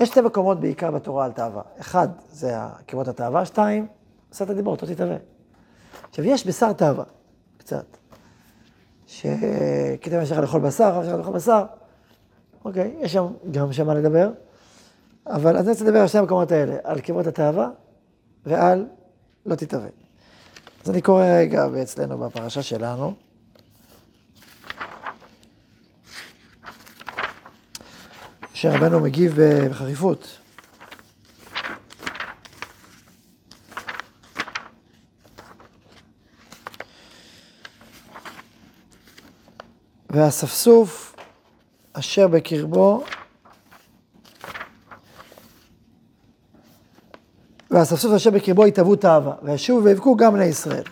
יש שתי מקומות בעיקר בתורה על תאווה. אחד, זה עקבות התאווה, שתיים, עשרת הדיברות, לא תתאווה. עכשיו, יש בשר תאווה, קצת. שכתב יש לך לאכול בשר, יש לך לאכול בשר. אוקיי, יש שם גם שם מה לדבר. אבל אני רוצה לדבר על שני המקומות האלה, על עקבות התאווה ועל לא תתאווה. אז אני קורא רגע אצלנו בפרשה שלנו. שרבנו מגיב בחריפות. והאספסוף אשר בקרבו והאספסוף אשר בקרבו יתהוו תאווה, וישובו ויבכו גם בני ישראל.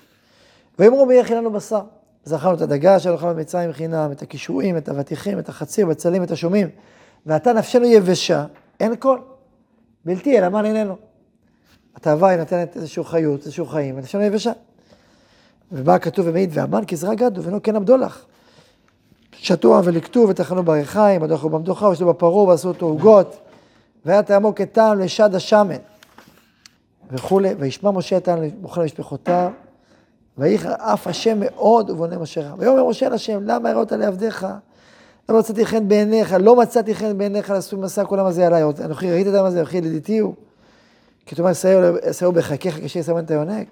ויאמרו מי יכין לנו בשר? זכרנו את הדגה אשר אכלנו במצרים חינם, את הקישואים, את האבטיחים, את החציר, בצלים, את השומעים. ועתה נפשנו יבשה, אין קול. בלתי אלא מן איננו. התאווה היא נותנת איזשהו חיות, איזשהו חיים, ונפשנו יבשה. ובא כתוב ומעיד, והמן כזרע גדו, ואינו כן עמדו לך. שתו ולקטו וטחנו בריחיים, הדוחו במדוחה, ושתו בפרעה, ועשו אותו עוגות. והיה טעמו כטעם לשד השמן. וכולי, וישמע משה את העם למוכן למשפחותיו, ויהי אף השם מאוד ובונה משה רע. ויאמר משה להשם, למה הראות לעבדיך? למה מצאתי חן בעיניך? לא מצאתי חן בעיניך לעשות מסע כל העם הזה עליי. אנוכי ראית את העם הזה, אנוכי ידידיתי הוא. כי תאמר שאו בחכיך כשיר סמן את היונק.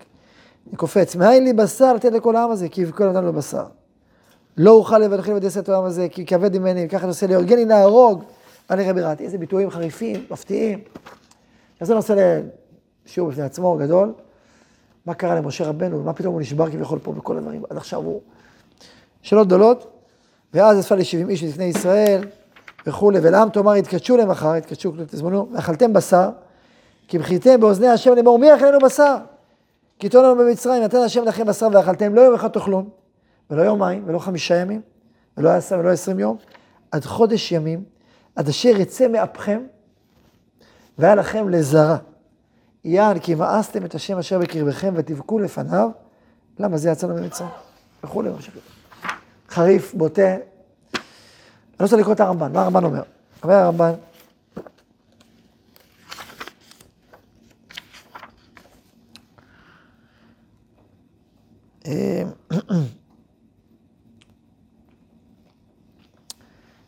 אני קופץ, מאין לי בשר לתת לכל העם הזה, כי יבכו נתן לו בשר. לא אוכל לבדכם לבדס את העם הזה, כי כבד ממני, וככה נושא לי, הרגני להרוג, אני רבי. איזה ביטויים חריפים, מפתיעים. אז זה נושא לשיעור בפני עצמו, גדול. מה קרה למשה רבנו, מה פתאום הוא נשבר כביכול פה בכל הדברים, עד עכשיו הוא... שאלות גדולות. ואז אספה 70 איש לפני ישראל וכולי, ולעם תאמר, התקדשו להם אחר, התקדשו, תזמנו, ואכלתם בשר, כי בכיתם באוזני השם לאמור, מי יאכל לנו בשר? כי תאמר לנו במצרים, נתן השם לכם בשר ואכלתם, לא יום אחד תאכלון, ולא יומיים, ולא חמישה ימים, ולא עשרה ולא עשרים יום, עד חודש ימים, עד אשר יצא מאפכם, והיה לכם לזרע. יען כי מאסתם את השם אשר בקרבכם ותבכו לפניו, למה זה יצא לנו ממצרים? וכולי, חריף, בוטה. אני רוצה לקרוא את הרמב"ן, מה הרמב"ן אומר? אומר הרמב"ן,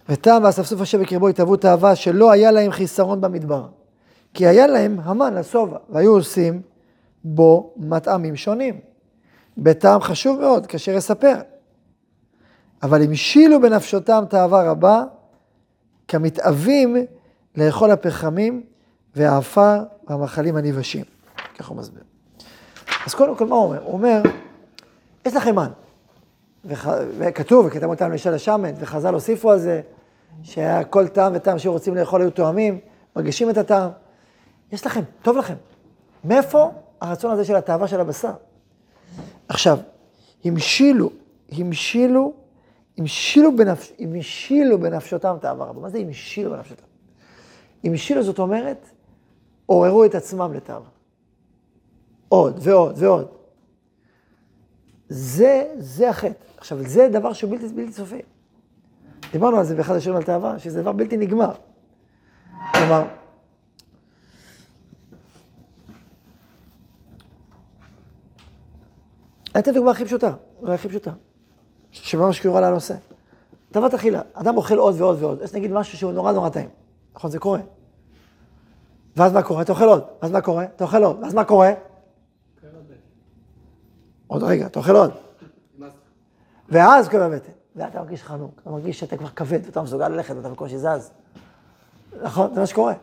וטעם והאספסוף אשר בקרבו התאהבו תאווה שלא היה להם חיסרון במדבר. כי היה להם המן לשובע, והיו עושים בו מטעמים שונים. בטעם חשוב מאוד, כאשר יספר. אבל המשילו בנפשותם תאווה רבה, כמתאווים לאכול הפחמים והעפר והמאכלים הנבשים. ככה הוא מסביר. אז קודם כל, מה הוא אומר? הוא אומר, יש לכם מן. וח... וכתוב, וכתב אותם לשל השמן, וחז"ל הוסיפו על זה, שהיה כל טעם וטעם שהיו רוצים לאכול היו תואמים, מרגישים את הטעם. יש לכם, טוב לכם. מאיפה הרצון הזה של התאווה של הבשר? עכשיו, המשילו, המשילו המשילו, בנפש, בנפשותם תאווה רבה. מה זה המשילו בנפשותם? המשילו זאת אומרת, עוררו את עצמם לתאווה. עוד ועוד ועוד. זה, זה החטא. עכשיו, זה דבר שהוא בלתי, בלתי צופי. דיברנו על זה באחד השירים על תאווה, שזה דבר בלתי נגמר. כלומר, אני אתן דוגמה הכי פשוטה, אולי הכי פשוטה. שממש קשורה לנושא. תאוות אכילה, אדם אוכל עוד ועוד ועוד, אז נגיד משהו שהוא נורא נורא טעים, נכון? זה קורה. ואז מה קורה? אתה אוכל עוד, ואז מה קורה? אתה אוכל עוד, ואז מה קורה? עוד רגע, אתה אוכל עוד. ואז כל הבטן, ואתה מרגיש חנוק, אתה מרגיש שאתה כבר כבד, ואתה מסוגל ללכת, ואתה בקושי זז. נכון? זה מה שקורה.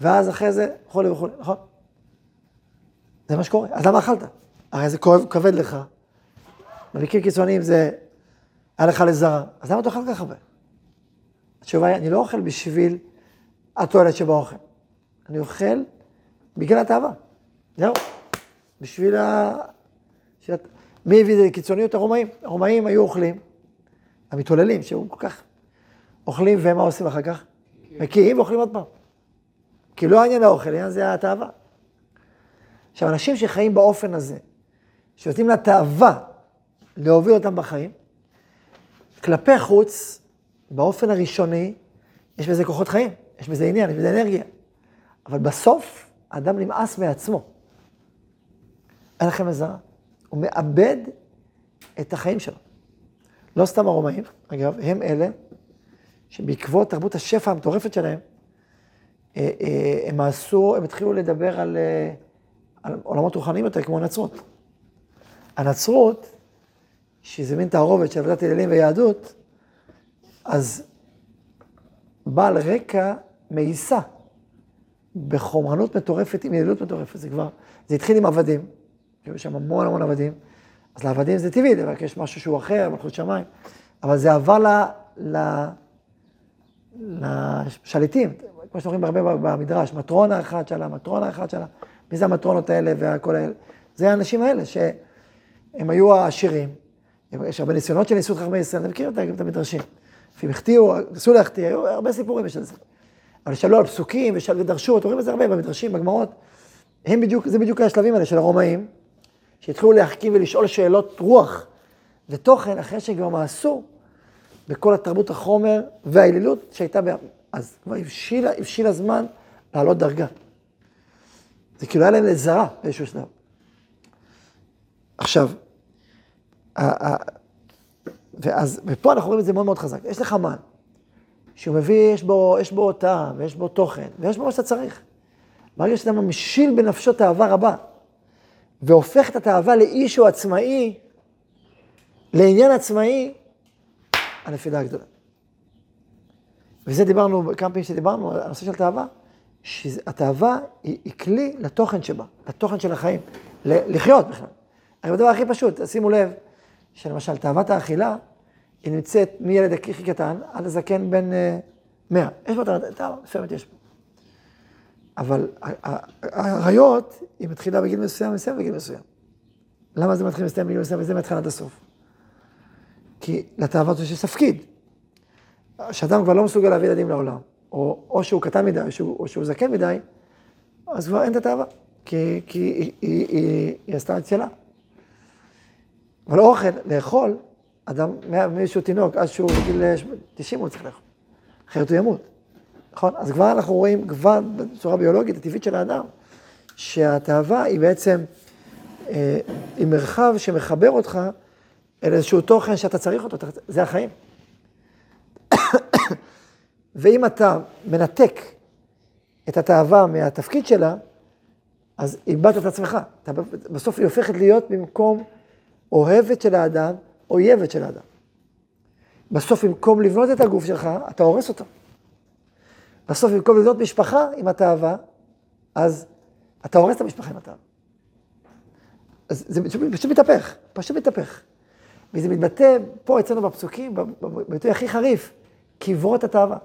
ואז אחרי זה, וכולי וכולי, נכון? זה מה שקורה. אז למה אכלת? הרי זה כבד לך, במקרים קיצוניים זה היה לך לזרע, אז למה אתה אוכל כל כך הרבה? התשובה היא, אני לא אוכל בשביל התועלת שבאוכל. אני אוכל בגלל התאווה. זהו. בשביל ה... בשביל... מי הביא את זה לקיצוניות? הרומאים. הרומאים היו אוכלים, המתעוללים, שהיו כל כך אוכלים, ומה עושים אחר כך? מקיאים ואוכלים עוד פעם. כי לא העניין האוכל, העניין זה התאווה. עכשיו, אנשים שחיים באופן הזה, שנותנים לתאווה להוביל אותם בחיים. כלפי חוץ, באופן הראשוני, יש בזה כוחות חיים. יש בזה עניין, יש בזה אנרגיה. אבל בסוף, האדם נמאס מעצמו. אין לכם מזרה. הוא מאבד את החיים שלו. לא סתם הרומאים, אגב, הם אלה שבעקבות תרבות השפע המטורפת שלהם, אה, אה, הם עשו, הם התחילו לדבר על, אה, על עולמות רוחניים יותר, כמו הנצרות. הנצרות, שזה מין תערובת של עבודת אלילים ויהדות, אז בא על רקע מאיסה, בחומרנות מטורפת, עם יעילות מטורפת. זה כבר, זה התחיל עם עבדים, היו שם המון המון עבדים, אז לעבדים זה טבעי לבקש משהו שהוא אחר, מלכות שמיים, אבל זה עבר. לשליטים, כמו שאתם רואים הרבה במדרש, מטרונה אחת שלה, מטרונה אחת שלה, מי זה המטרונות האלה והכל האלה? זה האנשים האלה שהם היו העשירים, יש הרבה ניסיונות שניסו את חכמי ישראל, אתם מכירים את המדרשים. לפעמים החטיאו, ניסו להחטיא, היו הרבה סיפורים יש על זה. אבל שאלו על פסוקים ודרשו, אתם רואים את זה הרבה במדרשים, בגמרות. הם בדיוק, זה בדיוק השלבים האלה של הרומאים, שהתחילו להחכים ולשאול שאלות רוח ותוכן, אחרי שהם כבר מעשו בכל התרבות החומר והאלילות שהייתה, בה. אז כבר הבשיל הזמן לעלות דרגה. זה כאילו היה להם לזרה באיזשהו שלב. עכשיו, ואז, ופה אנחנו רואים את זה מאוד מאוד חזק. יש לך מן, שהוא מביא, יש בו, יש בו טעם, ויש בו תוכן, ויש בו מה שאתה צריך. ברגע שאתה ממשיל בנפשו תאווה רבה, והופך את התאווה לאישו עצמאי, לעניין עצמאי, הנפילה הגדולה. וזה דיברנו, כמה פעמים שדיברנו על הנושא של תאווה, שהתאווה היא, היא כלי לתוכן שבה, לתוכן של החיים, לחיות בכלל. הרי הדבר הכי פשוט, שימו לב, שלמשל תאוות האכילה, היא נמצאת מילד הכי קטן עד הזקן בן אה, מאה. יש בו תאווה, מסוימת יש בו. אבל האריות, היא מתחילה בגיל מסוים, מסוים בגיל מסוים. למה זה מתחיל מסוים בגיל מסוים וזה מתחיל עד הסוף? כי לתאווה הזאת יש תפקיד. כשאדם כבר לא מסוגל להביא ילדים לעולם, או, או שהוא קטן מדי, או שהוא, או שהוא זקן מדי, אז כבר אין את התאווה, כי, כי היא, היא, היא, היא, היא עשתה את שלה. אבל אוכל, לאכול, אדם, מאיזשהו תינוק, עד שהוא בגיל 90 הוא צריך לאכול, אחרת הוא ימות. נכון? אז כבר אנחנו רואים, כבר בצורה ביולוגית, הטבעית של האדם, שהתאווה היא בעצם, אה, היא מרחב שמחבר אותך אל איזשהו תוכן שאתה צריך אותו, זה החיים. ואם אתה מנתק את התאווה מהתפקיד שלה, אז איבדת את עצמך. אתה, בסוף היא הופכת להיות במקום אוהבת של האדם, אויבת של האדם. בסוף במקום לבנות את הגוף שלך, אתה הורס אותו. בסוף במקום לבנות משפחה עם התאווה, אז אתה הורס את המשפחה עם התאווה. אז זה פשוט מתהפך, פשוט מתהפך. וזה מתבטא פה אצלנו בפסוקים, בביטוי הכי חריף, קברו את התאווה.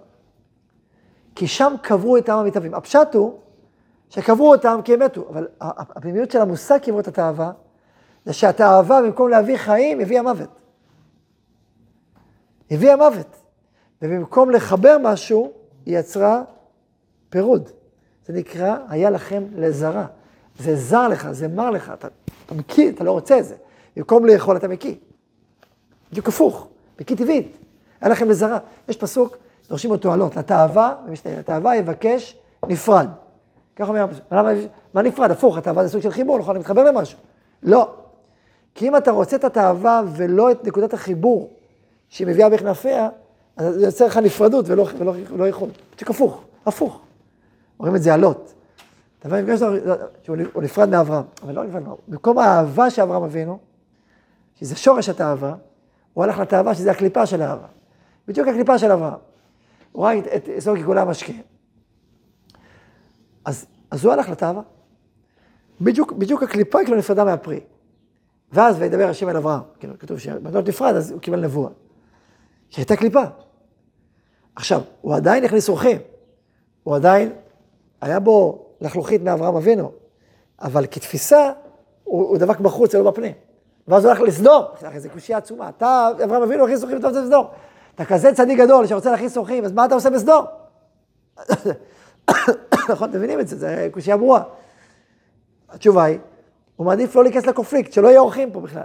כי שם קברו את העם המתאבים. הפשט הוא שקברו אותם כי הם מתו, אבל הפנימיות של המושג קברו את התאווה, זה שהתאווה במקום להביא חיים, הביאה מוות. הביאה מוות. ובמקום לחבר משהו, היא יצרה פירוד. זה נקרא, היה לכם לזרה. זה זר לך, זה מר לך, אתה, אתה מקיא, אתה לא רוצה את זה. במקום לאכול אתה מקיא. בדיוק הפוך, מקיא טבעית. היה לכם לזרה. יש פסוק, דורשים אותו עלות, לתאווה, לתאווה יבקש נפרד. ככה אומר, מה נפרד? הפוך, התאווה זה סוג של חיבור, נכון? אני מתחבר למשהו. לא. כי אם אתה רוצה את התאווה ולא את נקודת החיבור שהיא מביאה בכנפיה, אז זה יוצר לך נפרדות ולא, ולא, ולא יכול. בדיוק הפוך, הפוך. אומרים את זה עלות. אתה מבין, בגלל שהוא נפרד מאברהם, אבל לא נפרד מאברהם. במקום האהבה שאברהם אבינו, שזה שורש התאווה, הוא הלך לתאווה שזה הקליפה של האהבה. בדיוק הקליפה של אברהם. הוא ראה את אסור כגולה משקה. אז, אז הוא הלך לתאווה. בדיוק, בדיוק הקליפה כאילו נפרדה מהפרי. ואז וידבר השם אל אברהם. כאילו, כתוב שבנות נפרד, אז הוא קיבל נבואה. שהייתה קליפה. עכשיו, הוא עדיין הכניס אורחים. הוא עדיין, היה בו לחלוכית מאברהם אבינו, אבל כתפיסה, הוא, הוא דבק בחוץ, לא בפנים. ואז הוא הלך לסדור, זו קושייה עצומה. אתה, אברהם אבינו, הכניס אורחים, אתה רוצה לסדור. אתה כזה צדיק גדול שרוצה להכניס אורחים, אז מה אתה עושה בסדור? נכון, אתם מבינים את זה, זו קושייה ברורה. התשובה היא, הוא מעדיף לא להיכנס לקונפליקט, שלא יהיו אורחים פה בכלל.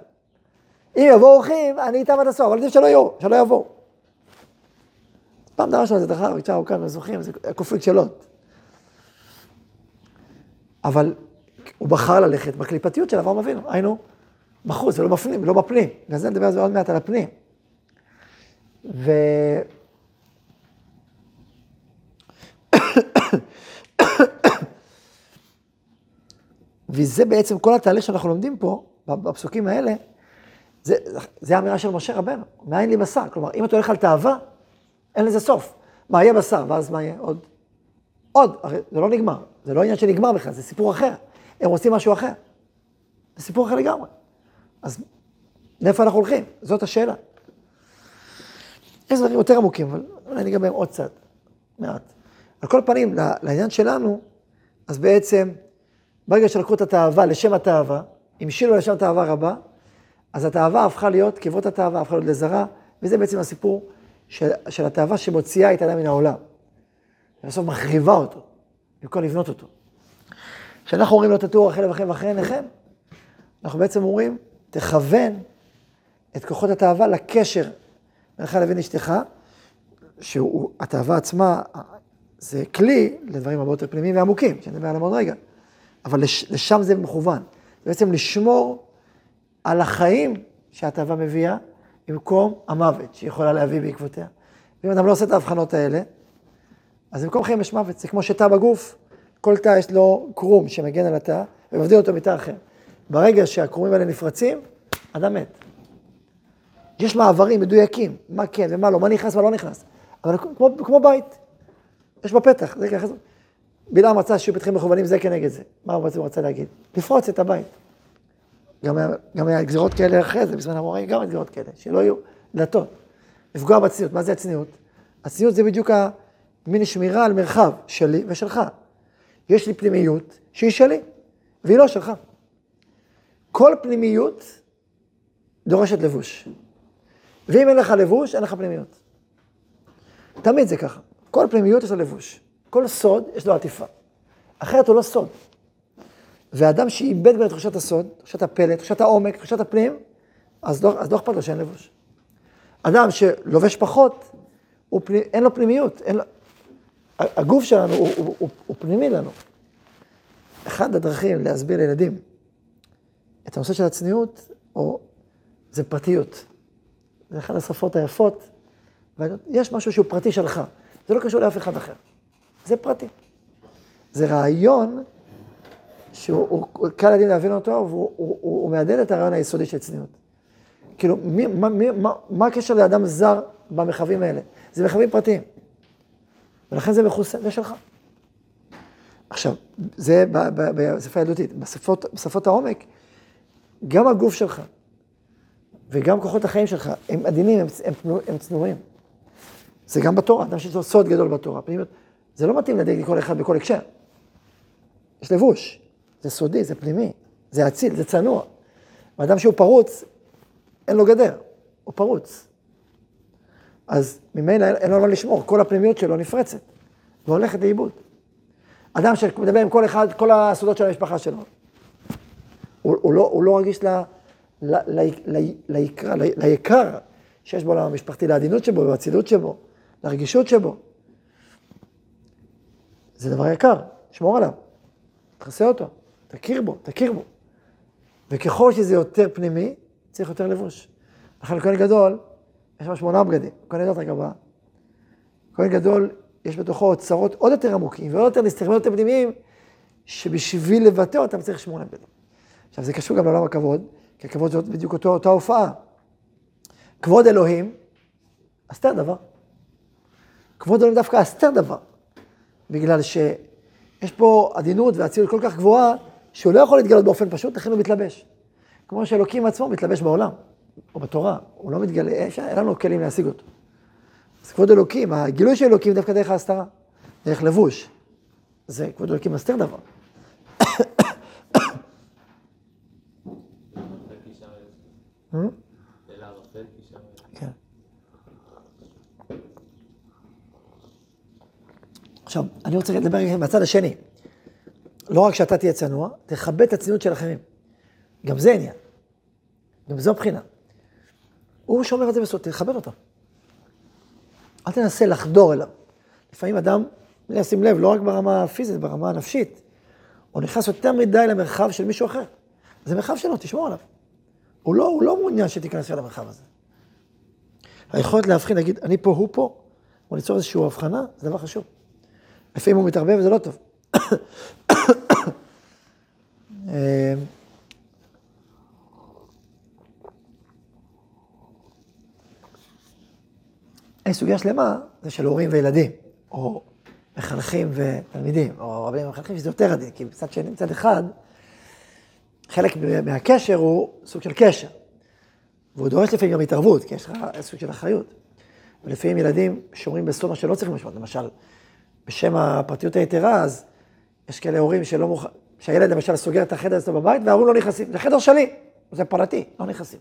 אם יבואו אורחים, אני איתם עד הסוף, אבל עדיף שלא יהיו, שלא יבואו. פעם דרשנו על זה דרך אגב, צ'או כאן, זוכרים, זה קונפליקט של לוט. אבל הוא בחר ללכת בקליפתיות של אברהם אבינו, היינו, בחוץ ולא בפנים, לא בפנים. בגלל זה נדבר על זה עוד מעט על הפנים. ו... וזה בעצם כל התהליך שאנחנו לומדים פה, בפסוקים האלה, זה, זה האמירה של משה רבנו, מאין לי בשר. כלומר, אם אתה הולך על תאווה, אין לזה סוף. מה יהיה בשר, ואז מה יהיה? עוד. עוד, הרי זה לא נגמר. זה לא עניין שנגמר בכלל, זה סיפור אחר. הם רוצים משהו אחר. זה סיפור אחר לגמרי. אז לאיפה אנחנו הולכים? זאת השאלה. יש דברים יותר עמוקים, אבל אולי ניגע עוד קצת, מעט. על כל פנים, לעניין שלנו, אז בעצם, ברגע שלקחו את התאווה לשם התאווה, המשילו לשם תאווה רבה, אז התאווה הפכה להיות, קברות התאווה הפכה להיות לזרה, וזה בעצם הסיפור של, של התאווה שמוציאה את האדם מן העולם. ובסוף מחריבה אותו, במקום לבנות אותו. כשאנחנו אומרים לא תטור אחרי לבכם ואחרי עיניכם, אנחנו בעצם אומרים, תכוון את כוחות התאווה לקשר בינך לבין אשתך, שהתאווה עצמה זה כלי לדברים הרבה יותר פנימיים ועמוקים, שנדבר עליהם עוד רגע. אבל לש, לשם זה מכוון. בעצם לשמור על החיים שהתאווה מביאה, במקום המוות שהיא יכולה להביא בעקבותיה. ואם אדם לא עושה את ההבחנות האלה, אז במקום חיים יש מוות. זה כמו שתא בגוף, כל תא יש לו קרום שמגן על התא, ומבדיל אותו מתא אחר. ברגע שהקרומים האלה נפרצים, אדם מת. יש מעברים מדויקים, מה כן ומה לא, מה נכנס ומה לא נכנס. אבל כמו, כמו בית, יש בו פתח. זה ככה, בלעם רצה שיהיו פתחים מכוונים זה כנגד זה. מה הוא רצה להגיד? לפרוץ את הבית. גם היה, היה גזירות כאלה אחרי זה, בזמן המורה, גם גזירות כאלה, שלא יהיו דלתות. לפגוע בצניעות. מה זה הצניעות? הצניעות זה בדיוק המין שמירה על מרחב שלי ושלך. יש לי פנימיות שהיא שלי, והיא לא שלך. כל פנימיות דורשת לבוש. ואם אין לך לבוש, אין לך פנימיות. תמיד זה ככה. כל פנימיות יש לו לבוש. כל סוד יש לו עטיפה. אחרת הוא לא סוד. ואדם שאיבד כבר את תחושת הסוד, תחושת הפלא, תחושת העומק, תחושת הפנים, אז לא, אז לא אכפת לו שאין לבוש. אדם שלובש פחות, פני, אין לו פנימיות, אין לו... הגוף שלנו הוא, הוא, הוא, הוא פנימי לנו. אחד הדרכים להסביר לילדים את הנושא של הצניעות, או זה פרטיות. זה אחת השפות היפות. יש משהו שהוא פרטי שלך, זה לא קשור לאף אחד אחר. זה פרטי. זה רעיון שהוא קל לדין להבין אותו, והוא הוא, הוא, הוא מהדהד את הרעיון היסודי של צניעות. כאילו, מי, מה, מי, מה, מה הקשר לאדם זר במרחבים האלה? זה מרחבים פרטיים. ולכן זה מכוסה, זה שלך. עכשיו, זה בשפה הילדותית. בשפות, בשפות העומק, גם הגוף שלך וגם כוחות החיים שלך הם עדינים, הם, הם, הם צנועים. זה גם בתורה, אדם שיש לו סוד גדול בתורה. זה לא מתאים לדייק כל אחד בכל הקשר. יש לבוש, זה סודי, זה פנימי, זה אציל, זה צנוע. ואדם שהוא פרוץ, אין לו גדר, הוא פרוץ. אז ממילא אין לו מה לשמור, כל הפנימיות שלו נפרצת, והולכת לאיבוד. אדם שמדבר עם כל אחד, כל הסודות של המשפחה שלו, הוא, הוא, לא, הוא לא רגיש ל, ל, ל, ל, ליקר, ל, ליקר שיש בו לעולם המשפחתי, לעדינות שבו, לאצילות שבו, לרגישות שבו. זה דבר יקר, שמור עליו, תכסה אותו, תכיר בו, תכיר בו. וככל שזה יותר פנימי, צריך יותר לבוש. לכן כהן גדול, יש שם שמונה בגדים, כהן גדול רק ארבעה. כהן גדול, יש בתוכו אוצרות עוד יותר עמוקים ועוד יותר נסתרים, יותר פנימיים, שבשביל לבטא אותם צריך שמונה בגדים. עכשיו, זה קשור גם לעולם הכבוד, כי הכבוד זאת בדיוק אותו, אותה הופעה. כבוד אלוהים, אסתר דבר. כבוד אלוהים דווקא אסתר דבר, בגלל שיש פה עדינות ואצילות כל כך גבוהה, שהוא לא יכול להתגלות באופן פשוט, לכן הוא מתלבש. כמו שאלוקים עצמו מתלבש בעולם, או בתורה, הוא לא מתגלה, אין לנו כלים להשיג אותו. אז כבוד אלוקים, הגילוי של אלוקים דווקא דרך ההסתרה, דרך לבוש. זה כבוד אלוקים מסתיר דבר. כן. עכשיו, אני רוצה לדבר איתכם מהצד השני. לא רק שאתה תהיה צנוע, תכבד את הצניעות של אחרים. גם זה עניין. גם זו בחינה. הוא שומר את זה בסוד, תכבד אותם. אל תנסה לחדור אליו. לפעמים אדם, לשים לב, לא רק ברמה הפיזית, ברמה הנפשית, הוא נכנס יותר מדי למרחב של מישהו אחר. זה מרחב שלו, תשמור עליו. הוא לא, הוא לא מעוניין שתיכנס אל המרחב הזה. היכולת להבחין, להגיד, אני פה, הוא פה, או ליצור איזושהי הבחנה, זה דבר חשוב. לפעמים הוא מתערבב וזה לא טוב. אה, יש סוגיה שלמה, זה של הורים וילדים, או מחנכים ותלמידים, או רבים ומחנכים, שזה יותר עדין, כי מצד שני, מצד אחד, חלק מהקשר הוא סוג של קשר. והוא דורש לפעמים גם התערבות, כי יש לך סוג של אחריות. ולפעמים ילדים שומרים בסוד מה שלא צריכים לשמור. למשל, בשם הפרטיות היתרה, אז יש כאלה הורים שלא מוכן, שהילד למשל סוגר את החדר אצלו בבית, וההורים לא נכנסים. זה חדר שלי, זה פרטי, לא נכנסים.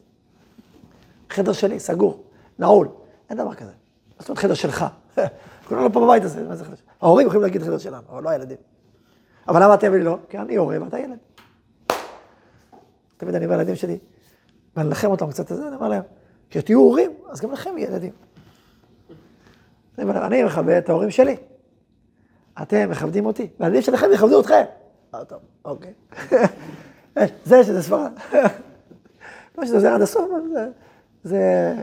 חדר שלי, סגור, נעול, אין דבר כזה. מה זאת אומרת חדר שלך? כולנו פה בבית הזה, מה זה חדר שלך? ההורים יכולים להגיד חדר שלנו, אבל לא הילדים. אבל למה אתם ולא? כי אני הורה ואתה ילד. תמיד אני אומר שלי, ואני אלחם אותם קצת, אני אומר להם, כשתהיו הורים, אז גם לכם יהיה ילדים. אני מכבד את ההורים שלי. אתם מכבדים אותי, והילדים שלכם יכבדו אתכם. אה, טוב, אוקיי. זה שזה סברה. לא שזה עוזר עד הסוף, אבל זה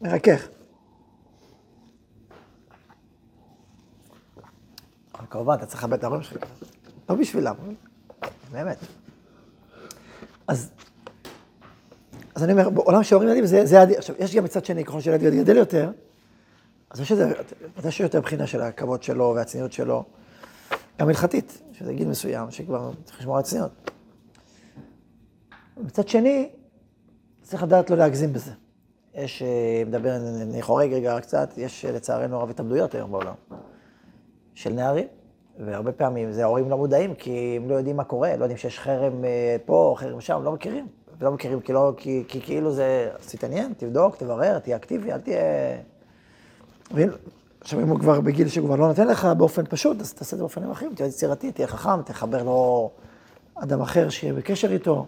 מרכך. אבל כמובן, אתה צריך לכבד את ההורים שלך. לא בשבילם, באמת. אז, אז אני אומר, בעולם של הורים ילדים זה, זה עדיף. עכשיו, יש גם מצד שני, ככל שילד גדל יותר, אז יש איזה, ודאי שיותר בחינה של הכבוד שלו והצניעות שלו, גם הלכתית, שזה גיל מסוים, שכבר צריך לשמור על הצניעות. מצד שני, צריך לדעת לא להגזים בזה. יש, אה, מדבר, אני חורג רגע קצת, יש לצערנו רב התאבדויות היום בעולם, של נערים, והרבה פעמים זה ההורים לא מודעים, כי הם לא יודעים מה קורה, לא יודעים שיש חרם אה, פה, חרם שם, לא מכירים. לא מכירים כי, לא, כי, כי כאילו זה, אז תתעניין, תבדוק, תברר, תהיה אקטיבי, אל תהיה... עכשיו, אם הוא כבר בגיל שהוא כבר לא נותן לך באופן פשוט, אז תעשה את זה באופנים אחרים, תהיה יצירתי, תהיה חכם, תחבר לו אדם אחר שיהיה בקשר איתו,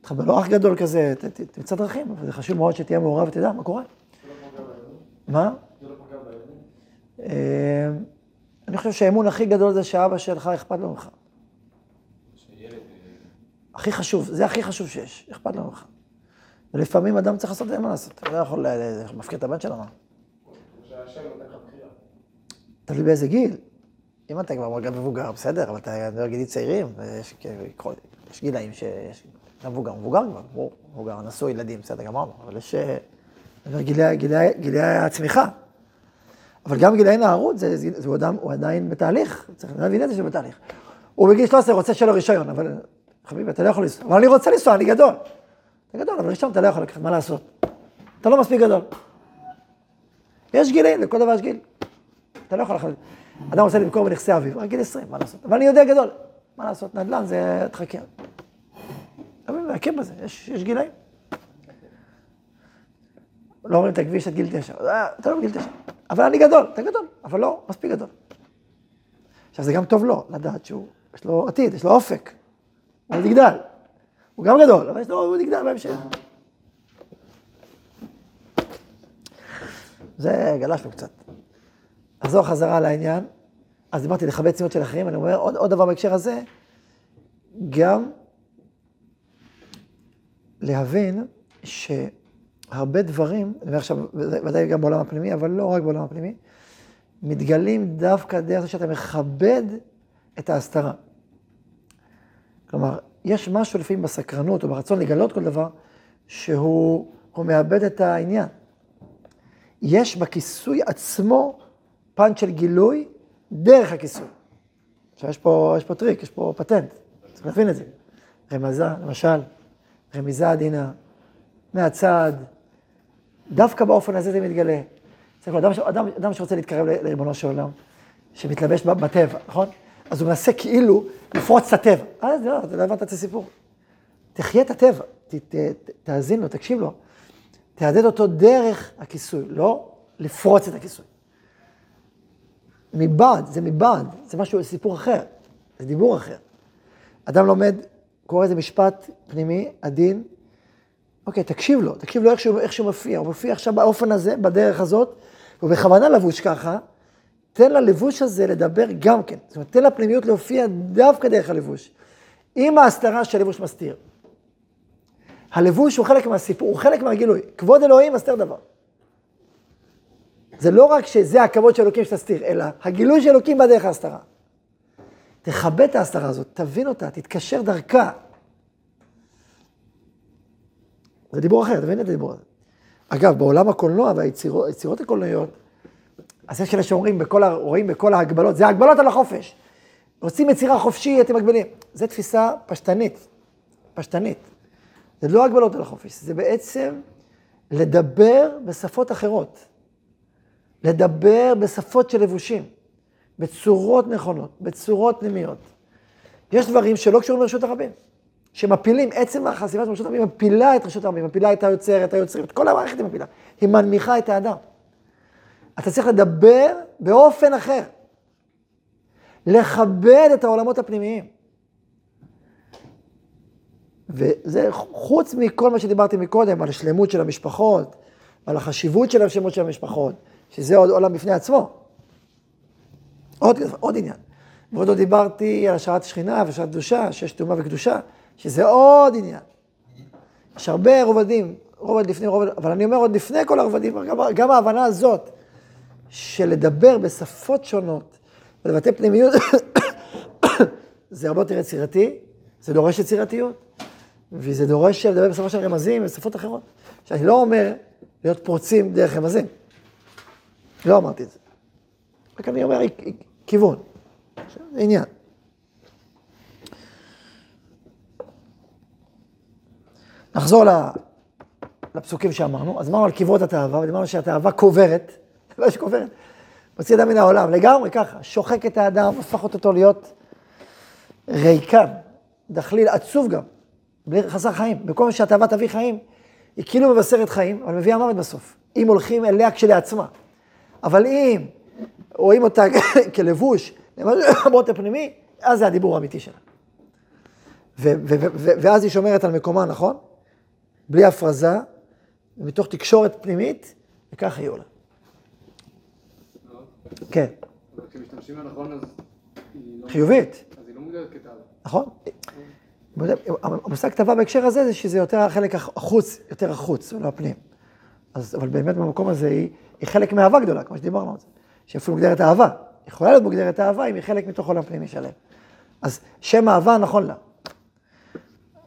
תחבר לו אח גדול כזה, תמצא דרכים, אבל זה חשוב מאוד שתהיה מעורב ותדע מה קורה. מה? אה, אני חושב שהאמון הכי גדול זה שאבא שלך אכפת לו ממך. הכי חשוב, זה הכי חשוב שיש, אכפת לו ממך. ולפעמים אדם צריך לעשות את זה, מה לעשות? אתה לא יכול להפקיר את הבן שלו, מה? תלוי באיזה גיל. אם אתה כבר מרגל מבוגר, בסדר, אבל אתה לא גילים צעירים, יש גילאים שיש... אתה מבוגר, מבוגר כבר, ברור, מבוגר, נשוי, ילדים, בסדר, גמרנו, אבל יש גילי הצמיחה. אבל גם גילאי נערות, זה, זה, זה, הוא, אדם, הוא עדיין בתהליך, צריך להבין את זה שהוא בתהליך. הוא בגיל 13 רוצה שיהיה לו רישיון, אבל חביבי, אתה לא יכול לנסוע. אבל אני רוצה לנסוע, אני גדול. אתה גדול, אבל רישיון אתה לא יכול לקחת, מה לעשות? אתה לא מספיק גדול. יש גילים, לכל דבר יש גיל. אתה לא יכול לחלק. אדם רוצה למכור בנכסי אביב, רק גיל 20, מה לעשות? אבל אני יודע גדול. מה לעשות? נדל"ן זה תחכה. אבל להכיר בזה, יש, יש גילאים. לא רואים את הכביש עד גיל תשע. אה, אתה לא בגיל תשע. אבל אני גדול, אתה גדול, אבל לא מספיק גדול. עכשיו, זה גם טוב לו, לדעת שהוא, יש לו עתיד, יש לו אופק. הוא יגדל. הוא גם גדול, אבל יש לו, הוא יגדל בהמשך. זה, גלשנו קצת. נחזור חזרה לעניין. אז דיברתי לכבד צניעות של אחרים, אני אומר עוד, עוד דבר בהקשר הזה, גם להבין שהרבה דברים, אני אומר עכשיו, ודאי גם בעולם הפנימי, אבל לא רק בעולם הפנימי, מתגלים דווקא דרך זה שאתה מכבד את ההסתרה. כלומר, יש משהו לפעמים בסקרנות או ברצון לגלות כל דבר, שהוא מאבד את העניין. יש בכיסוי עצמו פן של גילוי דרך הכיסוי. עכשיו, יש פה, יש פה טריק, יש פה פטנט, צריך להבין את זה. רמזה, למשל, רמיזה עדינה, מהצד, דווקא באופן הזה זה מתגלה. צריך אדם, אדם, אדם שרוצה להתקרב לריבונו של עולם, שמתלבש בטבע, נכון? אז הוא מנסה כאילו לפרוץ את הטבע. אה, זה לא, אתה לא הבנת את הסיפור. תחיה את הטבע, ת, ת, תאזין לו, תקשיב לו. תעדד אותו דרך הכיסוי, לא לפרוץ את הכיסוי. מבעד, זה מבעד, זה משהו, סיפור אחר, זה דיבור אחר. אדם לומד, קורא איזה משפט פנימי, עדין, אוקיי, תקשיב לו, תקשיב לו איך שהוא, איך שהוא מופיע, הוא מופיע עכשיו באופן הזה, בדרך הזאת, הוא בכוונה לבוש ככה, תן ללבוש הזה לדבר גם כן. זאת אומרת, תן לפנימיות להופיע דווקא דרך הלבוש. עם ההסתרה שהלבוש מסתיר. הלבוש הוא חלק מהסיפור, הוא חלק מהגילוי. כבוד אלוהים מסתיר דבר. זה לא רק שזה הכבוד של אלוקים שתסתיר, אלא הגילוי של אלוקים בא דרך ההסתרה. תכבד את ההסתרה הזאת, תבין אותה, תתקשר דרכה. זה דיבור אחר, תבין את הדיבור הזה. אגב, בעולם הקולנוע והיצירות הקולנועיות, אז יש כאלה שאומרים, רואים בכל ההגבלות, זה הגבלות על החופש. רוצים יצירה חופשית, אתם מגבילים. זו תפיסה פשטנית, פשטנית. זה לא הגבלות על החופש, זה בעצם לדבר בשפות אחרות. לדבר בשפות של לבושים, בצורות נכונות, בצורות פנימיות. יש דברים שלא קשורים לרשות הרבים, שמפילים, עצם החשיפה של רשות הרבים מפילה את רשות הרבים, מפילה את היוצר, את היוצרים, את כל המערכת היא מפילה. היא מנמיכה את האדם. אתה צריך לדבר באופן אחר. לכבד את העולמות הפנימיים. וזה חוץ מכל מה שדיברתי מקודם, על השלמות של המשפחות, על החשיבות של השלמות של המשפחות, שזה עוד עולם בפני עצמו. עוד, עוד עניין. ועוד לא דיברתי על השערת שכינה והשערת קדושה, שיש טומאה וקדושה, שזה עוד עניין. יש הרבה רובדים, רובד לפני רובד, אבל אני אומר עוד לפני כל הרובדים, גם, גם ההבנה הזאת של לדבר בשפות שונות ולבטא פנימיות, זה הרבה יותר יצירתי, זה דורש יצירתיות, וזה דורש לדבר בשפה של רמזים ושפות אחרות. שאני לא אומר להיות פורצים דרך רמזים. לא אמרתי את זה. רק אני אומר כיוון. זה עניין. נחזור לפסוקים שאמרנו. אז אמרנו על קברות התאווה, ודיברנו שהתאווה קוברת, תאווה שקוברת, מוציא אדם מן העולם, לגמרי ככה, שוחק את האדם, הפך אותו להיות ריקן, דחליל, עצוב גם, בלי חסר חיים. במקום שהתאווה תביא חיים, היא כאילו מבשרת חיים, אבל מביאה מוות בסוף. אם הולכים אליה כשלעצמה. אבל אם רואים אותה כלבוש למרות הפנימי, אז זה הדיבור האמיתי שלה. ואז היא שומרת על מקומה, נכון? בלי הפרזה, ומתוך תקשורת פנימית, וככה היא עולה. כן. כשמשתמשים נכון, אז לא... חיובית. אז היא לא מוגדרת כתאווה. נכון. המושג תאווה בהקשר הזה, זה שזה יותר החלק החוץ, יותר החוץ, ולא הפנים. אז, אבל באמת במקום הזה היא, היא חלק מאהבה גדולה, כמו שדיברנו על זה. שאפילו מוגדרת אהבה. יכולה להיות מוגדרת אהבה אם היא חלק מתוך עולם פנימי שלם. אז שם אהבה נכון לה.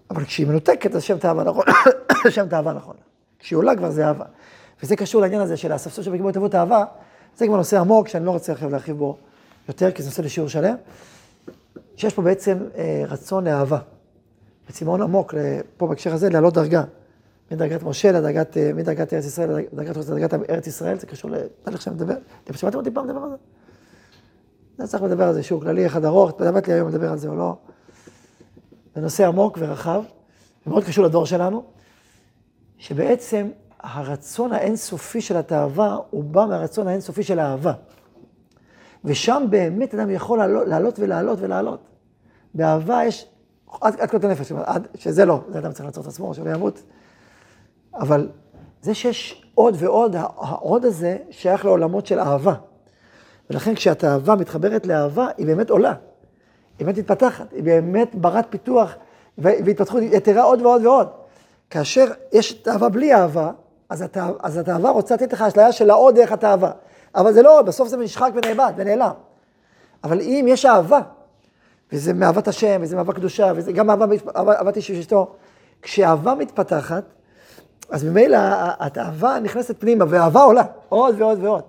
אבל כשהיא מנותקת, אז שם תאווה נכון, שם תאווה נכון לה. כשהיא עולה כבר זה אהבה. וזה קשור לעניין הזה של הספסול של בקיבוץ אבות אהבה, זה כבר נושא עמוק, שאני לא רוצה עכשיו להרחיב בו יותר, כי זה נושא לשיעור שלם, שיש פה בעצם אה, רצון לאהבה. וצימאון עמוק, פה בהקשר הזה, לעלות דרגה. מדרגת משה לדרגת, אה, מדרגת ארץ ישראל לדרגת לדרגת ארץ ישראל, זה קשור לתהליך שאני מדבר. אתם שמעתם אותי פעם לדבר על זה? זה צריך לדבר על זה, שיעור כללי אחד ארוך, באמת לי היום לדבר על זה או לא. זה נושא עמוק ורחב, ומאוד קשור לדור שלנו, שבעצם הרצון האינסופי של התאווה, הוא בא מהרצון האינסופי של האהבה. ושם באמת אדם יכול לעלות ולעלות ולעלות. באהבה יש עד, עד כל הנפש, שזה לא, זה אדם צריך לעצור את עצמו, שלא ימות. אבל זה שיש עוד ועוד, העוד הזה שייך לעולמות של אהבה. ולכן כשהתאווה מתחברת לאהבה, היא באמת עולה. היא באמת מתפתחת, היא באמת ברת פיתוח והתפתחות יתרה עוד ועוד ועוד. כאשר יש תאווה בלי אהבה, אז, התאווה, אז התאווה רוצה לתת לך אשליה של העוד דרך התאווה. אבל זה לא עוד, בסוף זה נשחק ונאבד ונעלם. אבל אם יש אהבה, וזה מאהבת השם, וזה מאהבה קדושה, וזה גם אהבה, אהבת איש ואשתו, כשאהבה מתפתחת, אז ממילא התאווה נכנסת פנימה, ואהבה עולה, עוד ועוד ועוד.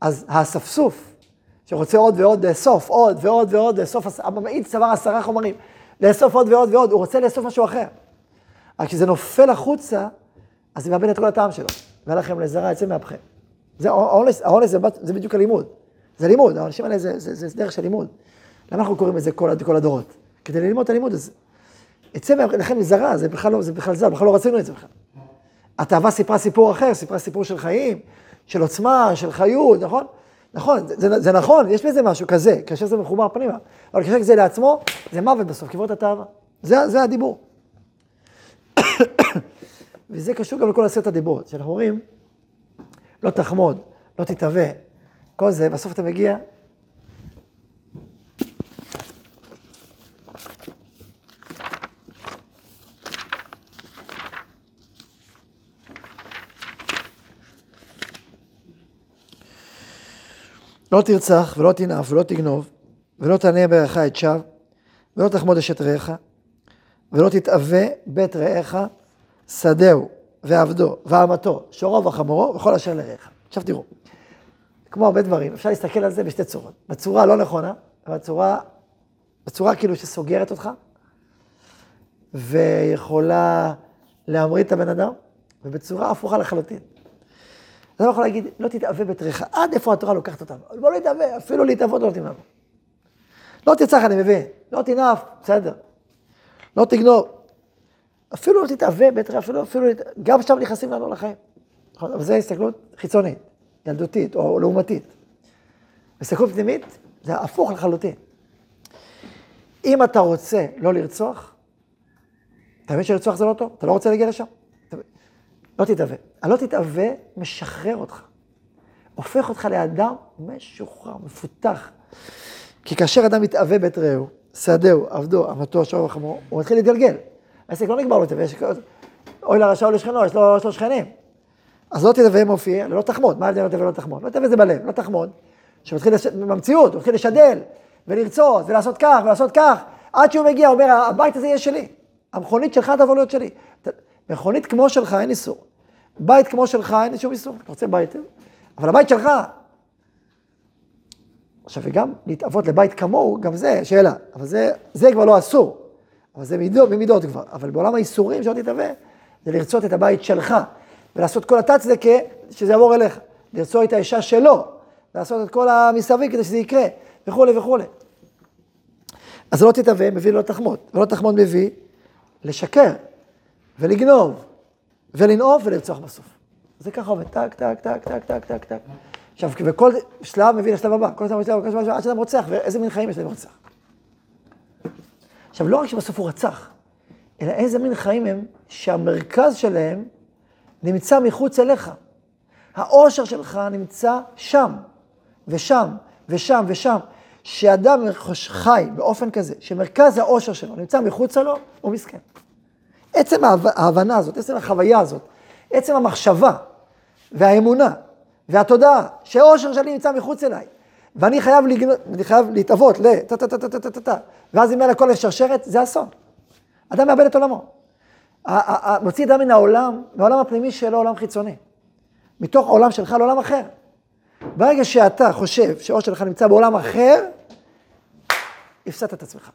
אז האספסוף, שרוצה עוד ועוד לאסוף, עוד ועוד ועוד לאסוף, הממעיט צבר עשרה חומרים, לאסוף עוד ועוד ועוד, הוא רוצה לאסוף משהו אחר. אבל כשזה נופל החוצה, אז זה מאבד את כל הטעם שלו. ואין לכם לזרע יצא מהפכם. זה האונס, האונס זה, זה בדיוק הלימוד. זה לימוד, האנשים האלה זה, זה, זה, זה דרך של לימוד. למה אנחנו קוראים את זה כל, כל הדורות? כדי ללמוד את הלימוד הזה. יצא לכם מזרע, זה בכלל לא, זה בכלל זר, בכלל לא רצינו את זה בכלל. התאווה סיפרה סיפור אחר, סיפרה סיפור של חיים, של עוצמה, של חיות, נכון? נכון, זה, זה, זה נכון, יש בזה משהו כזה, כאשר זה מחובר פנימה. אבל כאשר זה לעצמו, זה מוות בסוף, קברות התאווה. זה, זה הדיבור. וזה קשור גם לכל עשרת הדיברות, שאנחנו אומרים, לא תחמוד, לא תתהווה, כל זה, בסוף אתה מגיע... לא תרצח ולא תנאף ולא תגנוב ולא תענה בערך את שווא ולא תחמוד אשת רעך ולא תתאווה בית רעך שדהו ועבדו ואמתו שורו וחמורו וכל אשר לרעך. עכשיו תראו, כמו הרבה דברים, אפשר להסתכל על זה בשתי צורות. בצורה לא נכונה, בצורה, בצורה כאילו שסוגרת אותך ויכולה להמריד את הבן אדם, ובצורה הפוכה לחלוטין. אתה לא יכול להגיד, לא תתאווה בתריך, עד איפה התורה לוקחת אותנו? בוא לא תתאווה, אפילו להתאבות לא נותנים לנו. לא תרצח, אני מבין, לא תנאף, בסדר. לא תגנוב. אפילו לא תתאווה בתריך, אפילו, אפילו, גם שם נכנסים לנו לחיים. נכון? אבל זו הסתכלות חיצונית, ילדותית או לעומתית. הסתכלות פנימית, זה הפוך לחלוטין. אם אתה רוצה לא לרצוח, אתה מבין שלרצוח זה לא טוב? אתה לא רוצה להגיע לשם? לא תתאווה. הלא תתאווה משחרר אותך. הופך אותך לאדם משוחרר, מפותח. כי כאשר אדם מתאווה בית רעהו, שדהו, עבדו, אמתו, שור וחמור, הוא מתחיל להתגלגל. העסק לא נגמר לו תאווה, אוי לרשע או לשכנו, יש לו, יש לו שכנים. אז לא תתאווה מופיע, לא תחמוד. מה ההבדל לא תתאווה לא תחמוד? לא תתאווה זה בלב, לא תחמוד. שמתחיל לש... במציאות, הוא מתחיל לשדל, ולרצות, ולעשות כך, ולעשות כך, עד שהוא מגיע, הוא אומר, הבית הזה יהיה שלי. המכונית שלך תבוא להיות שלי. מכונית כמו שלך אין איסור. בית כמו שלך אין שום איסור. אתה רוצה בית, אבל הבית שלך. עכשיו, וגם להתאבות לבית כמוהו, גם זה שאלה. אבל זה, זה כבר לא אסור. אבל זה מידות, במידות כבר. אבל בעולם האיסורים שלא תתאווה, זה לרצות את הבית שלך. ולעשות כל התצדקה, שזה יעבור אליך. לרצות את האישה שלו. לעשות את כל המסביב כדי שזה יקרה, וכולי וכולי. אז לא תתאווה, מביא לא תחמוד. ולא תחמוד מביא לשקר, ולגנוב, ולנאוף ולרצוח בסוף. זה ככה עובד, טק, טק, טק, טק, טק, טק, טק. עכשיו, וכל שלב מביא לשלב הבא, כל שלב שלב, כל שלב, עד שאדם רוצח, ואיזה מין חיים יש להם רוצח. עכשיו, לא רק שבסוף הוא רצח, אלא איזה מין חיים הם שהמרכז שלהם נמצא מחוץ אליך. האושר שלך נמצא שם, ושם, ושם, ושם. שאדם חי באופן כזה, שמרכז האושר שלו נמצא מחוצה לו, הוא מסכן. עצם ההבנה הזאת, עצם החוויה הזאת, עצם המחשבה והאמונה והתודעה שהאושר שלי נמצא מחוץ אליי, ואני חייב. אני חייב להתאבות ל... טה טה טה טה טה טה טה ואז אם אין לכל השרשרת, זה אסון. אדם מאבד את עולמו. מוציא אדם מן העולם, מהעולם הפנימי שלו, עולם חיצוני. מתוך העולם שלך לעולם אחר. ברגע שאתה חושב שהאושר שלך נמצא בעולם אחר, הפסדת את עצמך.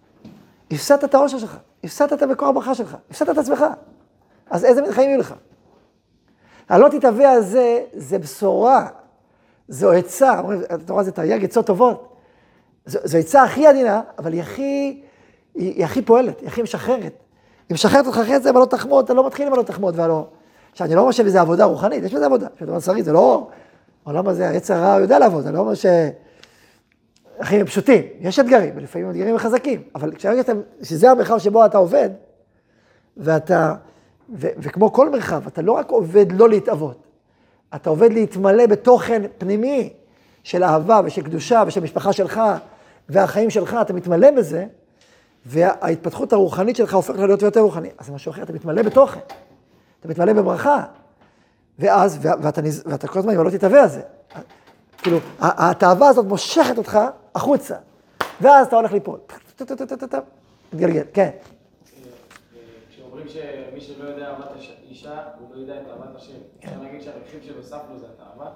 הפסדת את האושר שלך, הפסדת את המקור הברכה שלך, הפסדת את עצמך. אז איזה מין חיים יהיו לך? הלא תתהווה הזה, זה בשורה, זו עצה, אומרים, התורה זה תרי"ג עצות טובות. זו, עצה הכי עדינה, אבל היא הכי, היא, היא הכי פועלת, היא הכי משחררת. היא משחררת אותך אחרי זה, אבל לא תחמוד, אתה לא מתחיל עם הלא תחמוד והלא... עכשיו, אני לא חושב איזה עבודה רוחנית, יש בזה עבודה, יש בזה שרית, זה לא... העולם הזה, העץ הרע יודע לעבוד, אני לא אומר ש... החיים הם פשוטים, יש אתגרים, ולפעמים אתגרים הם חזקים, אבל כשאתה, שזה המרחב שבו אתה עובד, ואתה, ו, וכמו כל מרחב, אתה לא רק עובד לא להתאבות, אתה עובד להתמלא בתוכן פנימי של אהבה ושל קדושה ושל משפחה שלך, והחיים שלך, אתה מתמלא בזה, וההתפתחות הרוחנית שלך הופכת להיות יותר רוחנית. אז זה משהו אחר, אתה מתמלא בתוכן, אתה מתמלא בברכה. ואז, ואתה, ואתה כל הזמן, אם לא תתהווה על זה. כאילו, התאווה הזאת מושכת אותך החוצה, ואז אתה הולך ליפול. מתגלגל, כן. כשאומרים שמי שלא יודע אהבת אישה, הוא לא יודע את אהבת השם. אפשר להגיד שהרכיב שנוספנו זה התאווה?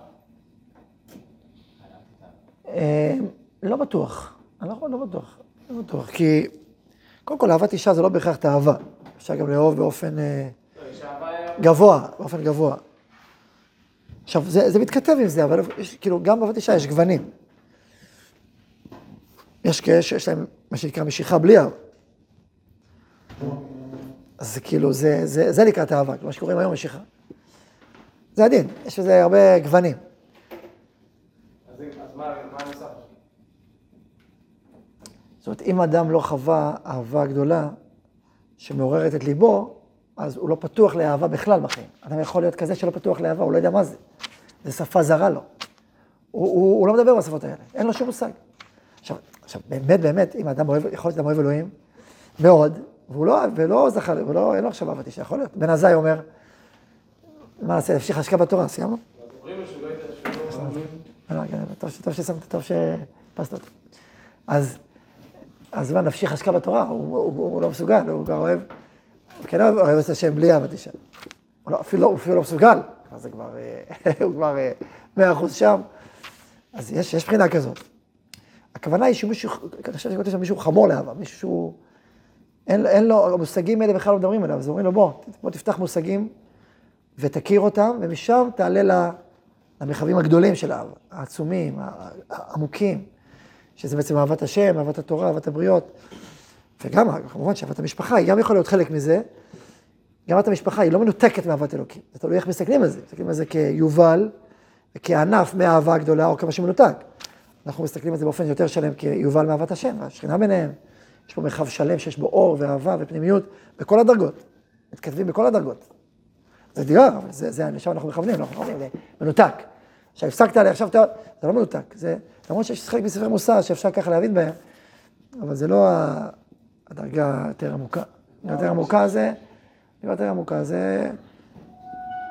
לא בטוח. אני לא בטוח. לא בטוח. כי קודם כל, אהבת אישה זה לא בהכרח תאווה. אפשר גם לאהוב באופן גבוה, באופן גבוה. עכשיו, זה, זה מתכתב עם זה, אבל יש, כאילו, גם בעבודת אישה יש גוונים. יש כאלה שיש להם מה שנקרא משיכה בלי אהבה. אז כאילו, זה, זה, זה לקראת אהבה, כמו שקוראים היום משיכה. זה הדין, יש לזה הרבה גוונים. אז מה, מה נוסף? זאת אומרת, אם אדם לא חווה אהבה גדולה שמעוררת את ליבו, אז הוא לא פתוח לאהבה בכלל בחיים. אדם יכול להיות כזה שלא פתוח לאהבה, הוא לא יודע מה זה. זה שפה זרה לו. הוא, הוא, הוא לא מדבר בשפות האלה, אין לו שום מושג. עכשיו, עכשיו באמת, באמת, אם אדם אוהב, יכול להיות אדם אוהב אלוהים, מאוד, והוא לא, ולא זכה, ולא, אין לו עכשיו אהבת אישה, יכול להיות. בן עזאי אומר, מה נעשה, להמשיך השקעה בתורה, סיימנו? לא לא. לא, טוב ששמת, טוב שפסת אותו. אז, אז מה, נפשי חשקה בתורה, הוא, לא מסוגל, הוא כבר אוהב, כן אוהב, את השם בלי אהבת אישה. לא, לא- הוא אפילו לא מסוגל, אז אה, הוא כבר אה, מאה אחוז שם. אז יש, בחינה כזאת. הכוונה היא שמישהו, אני חושב שכתוב שם מישהו חמור לאהבה, מישהו שהוא, אין, אין לו, המושגים האלה בכלל לא מדברים עליו, אז אומרים לו, בוא, בוא תפתח מושגים ותכיר אותם, ומשם תעלה. למרחבים הגדולים של האהבה, העצומים, העמוקים, שזה בעצם אהבת השם, אהבת התורה, אהבת הבריות. וגם, כמובן שאהבת המשפחה, היא גם יכולה להיות חלק מזה. גם אהבת המשפחה היא לא מנותקת מאהבת אלוקים. זה תלוי איך מסתכלים על זה. מסתכלים על זה כיובל, וכענף מהאהבה הגדולה, או כמשהו מנותק. אנחנו מסתכלים על זה באופן יותר שלם כיובל מאהבת השם, והשכינה ביניהם. יש פה מרחב שלם שיש בו אור ואהבה ופנימיות בכל הדרגות. מתכתבים בכל הדרגות. זה דירה, אבל זה, זה, לשם אנחנו מכוונים, אנחנו מכוונים למנותק. עכשיו הפסקת עליה, עכשיו אתה, זה לא מנותק, זה, למרות שיש חלק מספרי מוסר שאפשר ככה להבין בהם, אבל זה לא ה- הדרגה היותר עמוקה. היותר עמוקה זה, יותר עמוקה זה,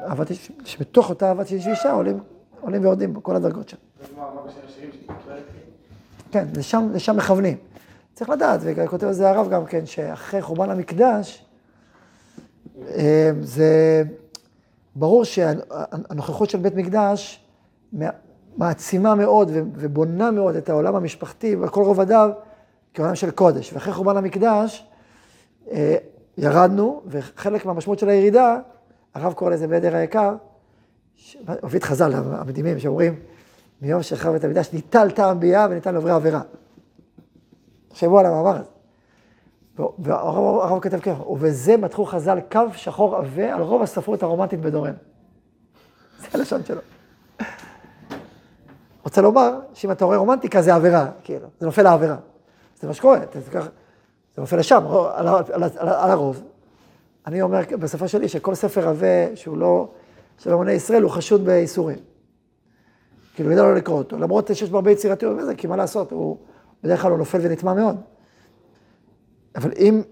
אהבת איש, שבתוך אותה אהבת איש ואישה עולים, עולים ויורדים בכל הדרגות שם. כן, לשם, לשם מכוונים. צריך לדעת, וכותב על זה הרב גם כן, שאחרי חורבן המקדש, אה, זה ברור שהנוכחות של בית מקדש מעצימה מאוד ובונה מאוד את העולם המשפחתי בכל רובדיו כעולם של קודש. ואחרי חורבן המקדש אה, ירדנו, וחלק מהמשמעות של הירידה, הרב קורא לזה בעדר היקר, את חז"ל המדהימים שאומרים, מיום שחרב את המקדש ניטל טעם ביאה וניתן לעוברי עבירה. תחשבו על המאמר הזה. והרב הרב כותב ככה, ובזה מתחו חז"ל קו שחור עבה על רוב הספרות הרומנטית בדורנו. זה הלשון שלו. רוצה לומר שאם אתה רואה רומנטיקה זה עבירה, כאילו, זה נופל לעבירה. זה מה שקורה, אתה- ככה- זה נופל לשם, על, על, על, ה- על הרוב. אני אומר בשפה שלי שכל ספר עבה שהוא לא של אמני ישראל הוא חשוד באיסורים. כאילו, כדאי לא לקרוא אותו, למרות שיש בו הרבה יצירתיות וזה, כי מה לעשות, הוא בדרך כלל הוא נופל ונטמע מאוד. אבל אם,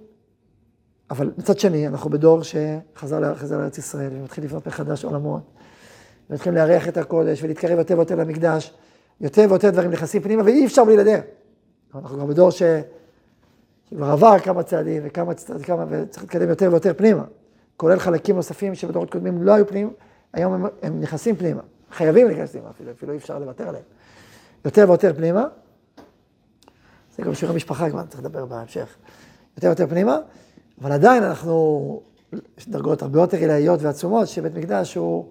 אבל מצד שני, אנחנו בדור שחזר חזר לארץ ישראל ומתחיל לבנות מחדש עולמות, ומתחילים לארח את הקודש ולהתקרב יותר ויותר למקדש, יותר ויותר דברים נכנסים פנימה, ואי אפשר בלעדיהם. אנחנו כבר בדור ש... שכבר עבר כמה צעדים וכמה צעדים, כמה, וצריך להתקדם יותר ויותר פנימה. כולל חלקים נוספים שבדורות קודמים לא היו פנים, היום הם, הם נכנסים פנימה. חייבים להיכנס פנימה אפילו, אפילו אי אפשר לוותר עליהם. יותר ויותר פנימה. זה גם שיעור המשפחה כבר, צריך לדבר בהמשך. יותר ויותר פנימה, אבל עדיין אנחנו, יש דרגות הרבה יותר עילאיות ועצומות, שבית מקדש הוא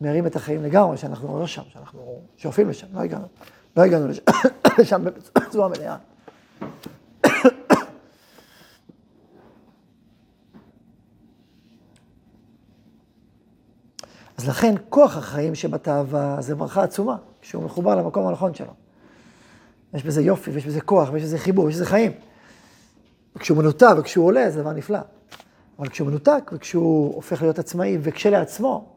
מרים את החיים לגמרי, שאנחנו לא שם, שאנחנו שואפים לשם, לא הגענו, לא הגענו לשם, בצורה מלאה. אז לכן כוח החיים שבתאווה זה ברכה עצומה, כשהוא מחובר למקום הנכון שלו. יש בזה יופי, ויש בזה כוח, ויש בזה חיבור, ויש בזה חיים. וכשהוא מנותק וכשהוא עולה, זה דבר נפלא. אבל כשהוא מנותק וכשהוא הופך להיות עצמאי וכשלעצמו,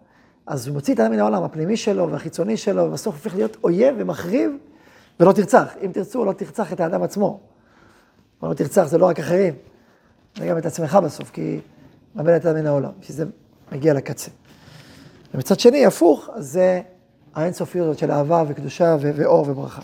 אז הוא מוציא את האדם מן העולם הפנימי שלו והחיצוני שלו, ובסוף הופך להיות אויב ומחריב ולא תרצח. אם תרצו, לא תרצח את האדם עצמו. אבל לא תרצח זה לא רק אחרים, זה גם את עצמך בסוף, כי מאבד את האדם מן העולם, שזה מגיע לקצה. ומצד שני, הפוך, זה האינסופיות של אהבה וקדושה ואור וברכה.